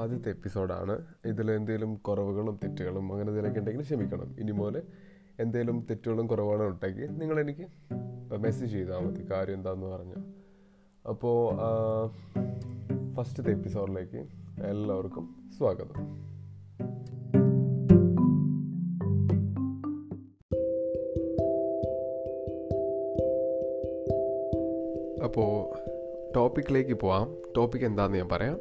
ആദ്യത്തെ എപ്പിസോഡാണ്. ഇതിൽ എന്തെങ്കിലും കുറവുകളും തെറ്റുകളും അങ്ങനെ എന്തെങ്കിലുമൊക്കെ ഉണ്ടെങ്കിൽ ക്ഷമിക്കണം. ഇനി പോലെ എന്തെങ്കിലും തെറ്റുകളും കുറവുകളും ഉണ്ടെങ്കിൽ നിങ്ങളെനിക്ക് മെസ്സേജ് ചെയ്താൽ മതി. കാര്യം എന്താണെന്ന് പറഞ്ഞു. അപ്പോൾ ഫസ്റ്റത്തെ എപ്പിസോഡിലേക്ക് എല്ലാവർക്കും സ്വാഗതം. അപ്പോൾ ടോപ്പിക്കിലേക്ക് പോവാം. ടോപ്പിക് എന്താണെന്ന് ഞാൻ പറയാം.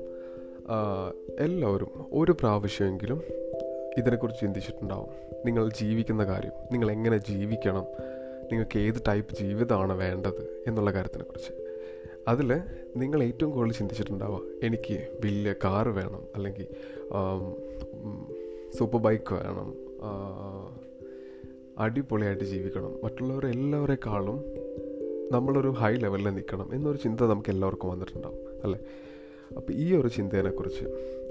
എല്ലാവരും ഒരു പ്രാവശ്യമെങ്കിലും ഇതിനെക്കുറിച്ച് ചിന്തിച്ചിട്ടുണ്ടാവും. നിങ്ങൾ ജീവിക്കുന്ന കാര്യം നിങ്ങൾ എങ്ങനെ ജീവിക്കണം നിങ്ങൾക്ക് ഏത് ടൈപ്പ് ജീവിതമാണ് വേണ്ടത് എന്നുള്ള കാര്യത്തിനെക്കുറിച്ച്. അതിൽ നിങ്ങൾ ഏറ്റവും കൂടുതൽ ചിന്തിച്ചിട്ടുണ്ടാവുക എനിക്ക് വലിയ കാറ് വേണം അല്ലെങ്കിൽ സൂപ്പർ ബൈക്ക് വേണം അടിപൊളിയായിട്ട് ജീവിക്കണം. മറ്റുള്ളവരെല്ലാവരെക്കാളും നമ്മളൊരു ഹൈ ലെവലിൽ നിൽക്കണം എന്നൊരു ചിന്ത നമുക്ക് എല്ലാവർക്കും വന്നിട്ടുണ്ടാവും അല്ലേ? അപ്പോൾ ഈ ഒരു ചിന്തേനെക്കുറിച്ച്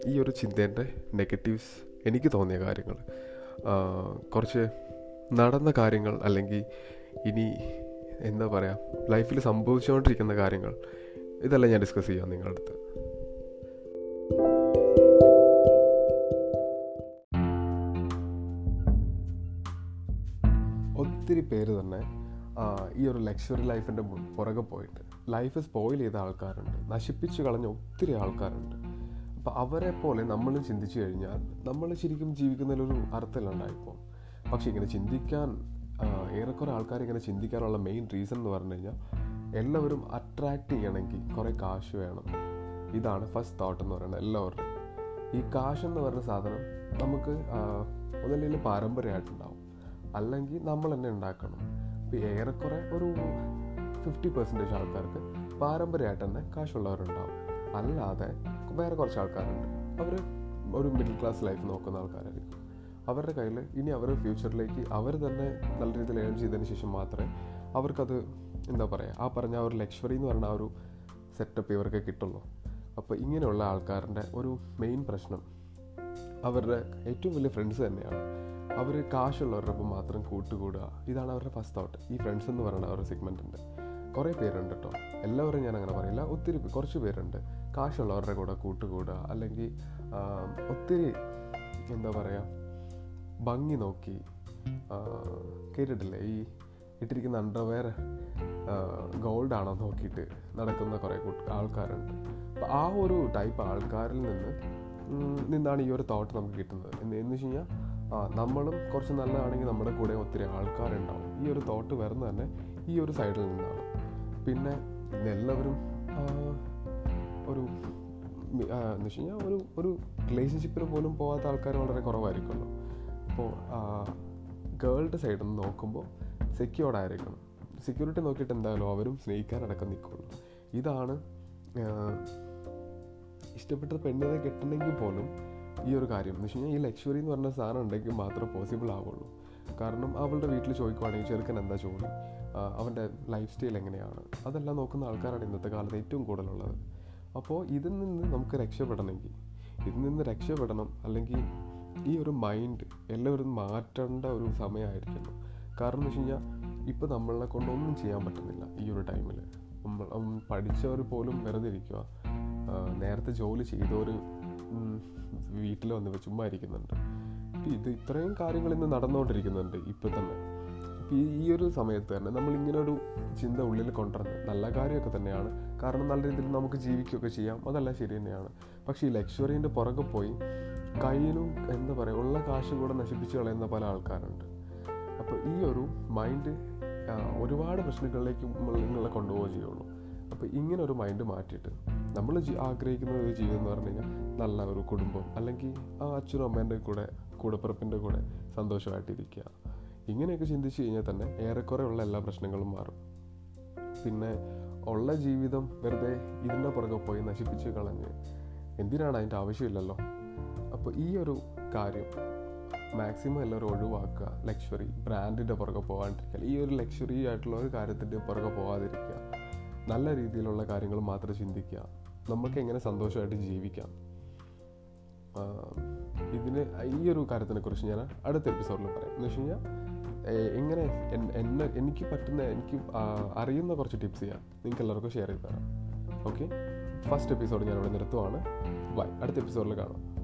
ഈ ഒരു ചിന്തേന്റെ നെഗറ്റീവ്സ് എനിക്ക് തോന്നിയ കാര്യങ്ങൾ കുറച്ച് നടന്ന കാര്യങ്ങൾ അല്ലെങ്കിൽ ഇനി എന്താ പറയുക ലൈഫിൽ സംഭവിച്ചുകൊണ്ടിരിക്കുന്ന കാര്യങ്ങൾ ഇതെല്ലാം ഞാൻ ഡിസ്കസ് ചെയ്യാം നിങ്ങളുടെ അടുത്ത്. ഒത്തിരി പേര് തന്നെ ഈ ഒരു ലക്ഷറി ലൈഫിന്റെ പുറകെ പോയിട്ട് ലൈഫ് സ്പോയിൽ ചെയ്ത ആൾക്കാരുണ്ട്. നശിപ്പിച്ചു കളഞ്ഞ ഒത്തിരി ആൾക്കാരുണ്ട്. അപ്പോൾ അവരെ പോലെ നമ്മൾ ചിന്തിച്ചു കഴിഞ്ഞാൽ നമ്മൾ ശരിക്കും ജീവിക്കുന്നതിലൊരു അർത്ഥമില്ലാണ്ടായിപ്പോൾ പക്ഷേ ഇങ്ങനെ ചിന്തിക്കാൻ ഏറെക്കുറെ ആൾക്കാർ ഇങ്ങനെ ചിന്തിക്കാനുള്ള മെയിൻ റീസൺ എന്ന് പറഞ്ഞു കഴിഞ്ഞാൽ എല്ലാവരും അട്രാക്റ്റ് ചെയ്യണമെങ്കിൽ കുറേ കാശ് വേണം. ഇതാണ് ഫസ്റ്റ് തോട്ട് എന്ന് പറയുന്നത് എല്ലാവരുടെയും. ഈ കാശ് എന്ന് പറയുന്ന സാധനം നമുക്ക് ഒന്നല്ലെങ്കിൽ പാരമ്പര്യമായിട്ടുണ്ടാവും. അല്ലെങ്കിൽ നമ്മൾ തന്നെ ഉണ്ടാക്കണം. ഏറെക്കുറെ ഒരു ഫിഫ്റ്റി പെർസെന്റേജ് ആൾക്കാർക്ക് പാരമ്പര്യമായിട്ട് തന്നെ കാശുള്ളവരുണ്ടാവും. അല്ലാതെ വേറെ കുറച്ച് ആൾക്കാരുണ്ട്. അവർ ഒരു മിഡിൽ ക്ലാസ് ലൈഫ് നോക്കുന്ന ആൾക്കാരായിരിക്കും. അവരുടെ കയ്യിൽ ഇനി അവരുടെ ഫ്യൂച്ചറിലേക്ക് അവർ തന്നെ നല്ല രീതിയിൽ ഏൺ ചെയ്തതിന് ശേഷം മാത്രമേ അവർക്കത് എന്താ പറയുക ആ പറഞ്ഞ ആ ഒരു ലക്ഷറി എന്ന് പറഞ്ഞ ആ ഒരു സെറ്റപ്പ് ഇവർക്ക് കിട്ടുള്ളൂ. അപ്പോൾ ഇങ്ങനെയുള്ള ആൾക്കാരുടെ ഒരു മെയിൻ പ്രശ്നം അവരുടെ ഏറ്റവും വലിയ ഫ്രണ്ട്സ് തന്നെയാണ്. അവർ കാശുള്ളവരുടെ ഒപ്പം മാത്രം കൂട്ടുകൂടുക. ഇതാണ് അവരുടെ ഫസ്റ്റ് തോട്ട് ഈ ഫ്രണ്ട്സ് എന്ന് പറയുന്ന ഒരു സെഗ്മെന്റിന്റെ കുറേ പേരുണ്ട് കേട്ടോ എല്ലാവരും ഞാൻ അങ്ങനെ പറയില്ല ഒത്തിരി കുറച്ച് പേരുണ്ട്. കാശുള്ളവരുടെ കൂടെ കൂട്ടുകൂടുക അല്ലെങ്കിൽ ഒത്തിരി എന്താ പറയുക ഭംഗി നോക്കി കേട്ടിട്ടില്ലേ? ഈ ഇട്ടിരിക്കുന്ന അണ്ടർവെയർ ഗോൾഡാണോ നോക്കിയിട്ട് നടക്കുന്ന കുറേ ആൾക്കാരുണ്ട്. അപ്പോൾ ആ ഒരു ടൈപ്പ് ആൾക്കാരിൽ നിന്ന് നിന്നാണ് ഈ ഒരു തോട്ട് നമുക്ക് കിട്ടുന്നത്. എന്ന് വെച്ച് കഴിഞ്ഞാൽ ആ നമ്മളും കുറച്ച് നല്ലതാണെങ്കിൽ നമ്മുടെ കൂടെ ഒത്തിരി ആൾക്കാരുണ്ടാവും. ഈ ഒരു തോട്ട് വരുന്ന തന്നെ ഈ ഒരു സൈഡിൽ നിന്നാണ്. പിന്നെ എല്ലാവരും ഒരു എന്ന് വെച്ച് കഴിഞ്ഞാൽ ഒരു ഒരു റിലേഷൻഷിപ്പിൽ പോലും പോകാത്ത ആൾക്കാർ വളരെ കുറവായിരിക്കുമല്ലോ. അപ്പോൾ ഗേളുടെ സൈഡിൽ നിന്ന് നോക്കുമ്പോൾ സെക്യൂർഡ് ആയിരിക്കണം. സെക്യൂരിറ്റി നോക്കിയിട്ട് എന്തായാലും അവരും സ്നേഹിക്കാനടക്കം നിൽക്കുള്ളൂ ഇതാണ് ഇഷ്ടപ്പെട്ട പെണ്ണിനെ കെട്ടണമെങ്കിൽ പോലും ഈ ഒരു കാര്യം. എന്ന് വെച്ച് കഴിഞ്ഞാൽ ഈ ലക്ഷറി എന്ന് പറഞ്ഞ സാധനം ഉണ്ടെങ്കിൽ മാത്രമേ പോസിബിൾ ആവുള്ളൂ. കാരണം അവളുടെ വീട്ടിൽ ചോദിക്കുവാണെങ്കിൽ ചെറുക്കൻ എന്താ ജോലി? അവന്റെ ലൈഫ് സ്റ്റൈൽ എങ്ങനെയാണ്? അതെല്ലാം നോക്കുന്ന ആൾക്കാരാണ് ഇന്നത്തെ കാലത്ത് ഏറ്റവും കൂടുതലുള്ളത്. അപ്പോൾ ഇതിൽ നിന്ന് നമുക്ക് രക്ഷപ്പെടണമെങ്കിൽ ഇതിൽ നിന്ന് രക്ഷപ്പെടണം അല്ലെങ്കിൽ ഈ ഒരു മൈൻഡ് എല്ലാവരും മാറ്റേണ്ട ഒരു സമയമായിരിക്കുന്നു കാരണം എന്ന് വെച്ച് കഴിഞ്ഞാൽ ഇപ്പോൾ നമ്മളെ കൊണ്ടൊന്നും ചെയ്യാൻ പറ്റുന്നില്ല ഈ ഒരു ടൈമിൽ നമ്മൾ പഠിച്ചവർ പോലും വെറുതെ ഇരിക്കുക നേരത്തെ ജോലി ചെയ്തവർ വീട്ടിൽ വന്ന് ചുമ്മാ ഇരിക്കുന്നുണ്ട്. ഇത് ഇത്രയും കാര്യങ്ങൾ ഇന്ന് നടന്നുകൊണ്ടിരിക്കുന്നുണ്ട് ഇപ്പം തന്നെ. ഈ ഈ ഒരു സമയത്ത് തന്നെ നമ്മൾ ഇങ്ങനെ ഒരു ചിന്ത ഉള്ളിൽ കൊണ്ടുവരുന്നത് നല്ല കാര്യമൊക്കെ തന്നെയാണ്. കാരണം നല്ല രീതിയിൽ നമുക്ക് ജീവിക്കുകയൊക്കെ ചെയ്യാം. അതല്ല ശരി തന്നെയാണ്. പക്ഷേ ഈ ലക്ഷറീന്റെ പുറകെ പോയി കയ്യിലും എന്താ പറയുക ഉള്ള കാശ് കൂടെ നശിപ്പിച്ച് കളയുന്ന പല ആൾക്കാരുണ്ട്. അപ്പോൾ ഈ ഒരു മൈൻഡ് ഒരുപാട് പ്രശ്നങ്ങളിലേക്ക് നിങ്ങളെ കൊണ്ടുപോവുകയേ ചെയ്യുള്ളൂ അപ്പോൾ ഇങ്ങനെ ഒരു മൈൻഡ് മാറ്റിയിട്ട് നമ്മൾ ആഗ്രഹിക്കുന്ന ഒരു ജീവിതം എന്ന് പറഞ്ഞു കഴിഞ്ഞാൽ നല്ല ഒരു കുടുംബം അല്ലെങ്കിൽ ആ അച്ഛനും അമ്മേന്റെ കൂടെ കൂടപ്പിറപ്പിന്റെ കൂടെ സന്തോഷമായിട്ടിരിക്കുക. ഇങ്ങനെയൊക്കെ ചിന്തിച്ച് കഴിഞ്ഞാൽ തന്നെ ഏറെക്കുറെ ഉള്ള എല്ലാ പ്രശ്നങ്ങളും മാറും. പിന്നെ ഉള്ള ജീവിതം വെറുതെ ഇതിന്റെ പുറകെ പോയി നശിപ്പിച്ച് കളഞ്ഞ് എന്തിനാണ് അതിന്റെ ആവശ്യമില്ലല്ലോ? അപ്പോൾ ഈ ഒരു കാര്യം മാക്സിമം എല്ലാവരും ഒഴിവാക്കുക ലക്ഷറി ബ്രാൻഡിന്റെ പുറകെ പോകാണ്ടിരിക്കുക ഈ ഒരു ലക്ഷറി ആയിട്ടുള്ള ഒരു കാര്യത്തിന്റെ പുറകെ പോകാതിരിക്കുക. നല്ല രീതിയിലുള്ള കാര്യങ്ങൾ മാത്രം ചിന്തിക്കുക. നമുക്ക് എങ്ങനെ സന്തോഷമായിട്ട് ജീവിക്കാം. ഇതിന് ഈ ഒരു കാര്യത്തിനെ കുറിച്ച് ഞാൻ അടുത്ത എപ്പിസോഡിൽ പറയാം. എന്ന് വെച്ച് കഴിഞ്ഞാൽ എങ്ങനെ എന്നെ എനിക്ക് പറ്റുന്ന എനിക്ക് അറിയുന്ന കുറച്ച് ടിപ്സ് ചെയ്യാം നിങ്ങൾക്ക് എല്ലാവർക്കും ഷെയർ ചെയ്ത് തരാം. ഓക്കെ ഫസ്റ്റ് എപ്പിസോഡ് ഞാൻ ഇവിടെ നിർത്തുവാണ്. ബൈ അടുത്ത എപ്പിസോഡിൽ കാണാം.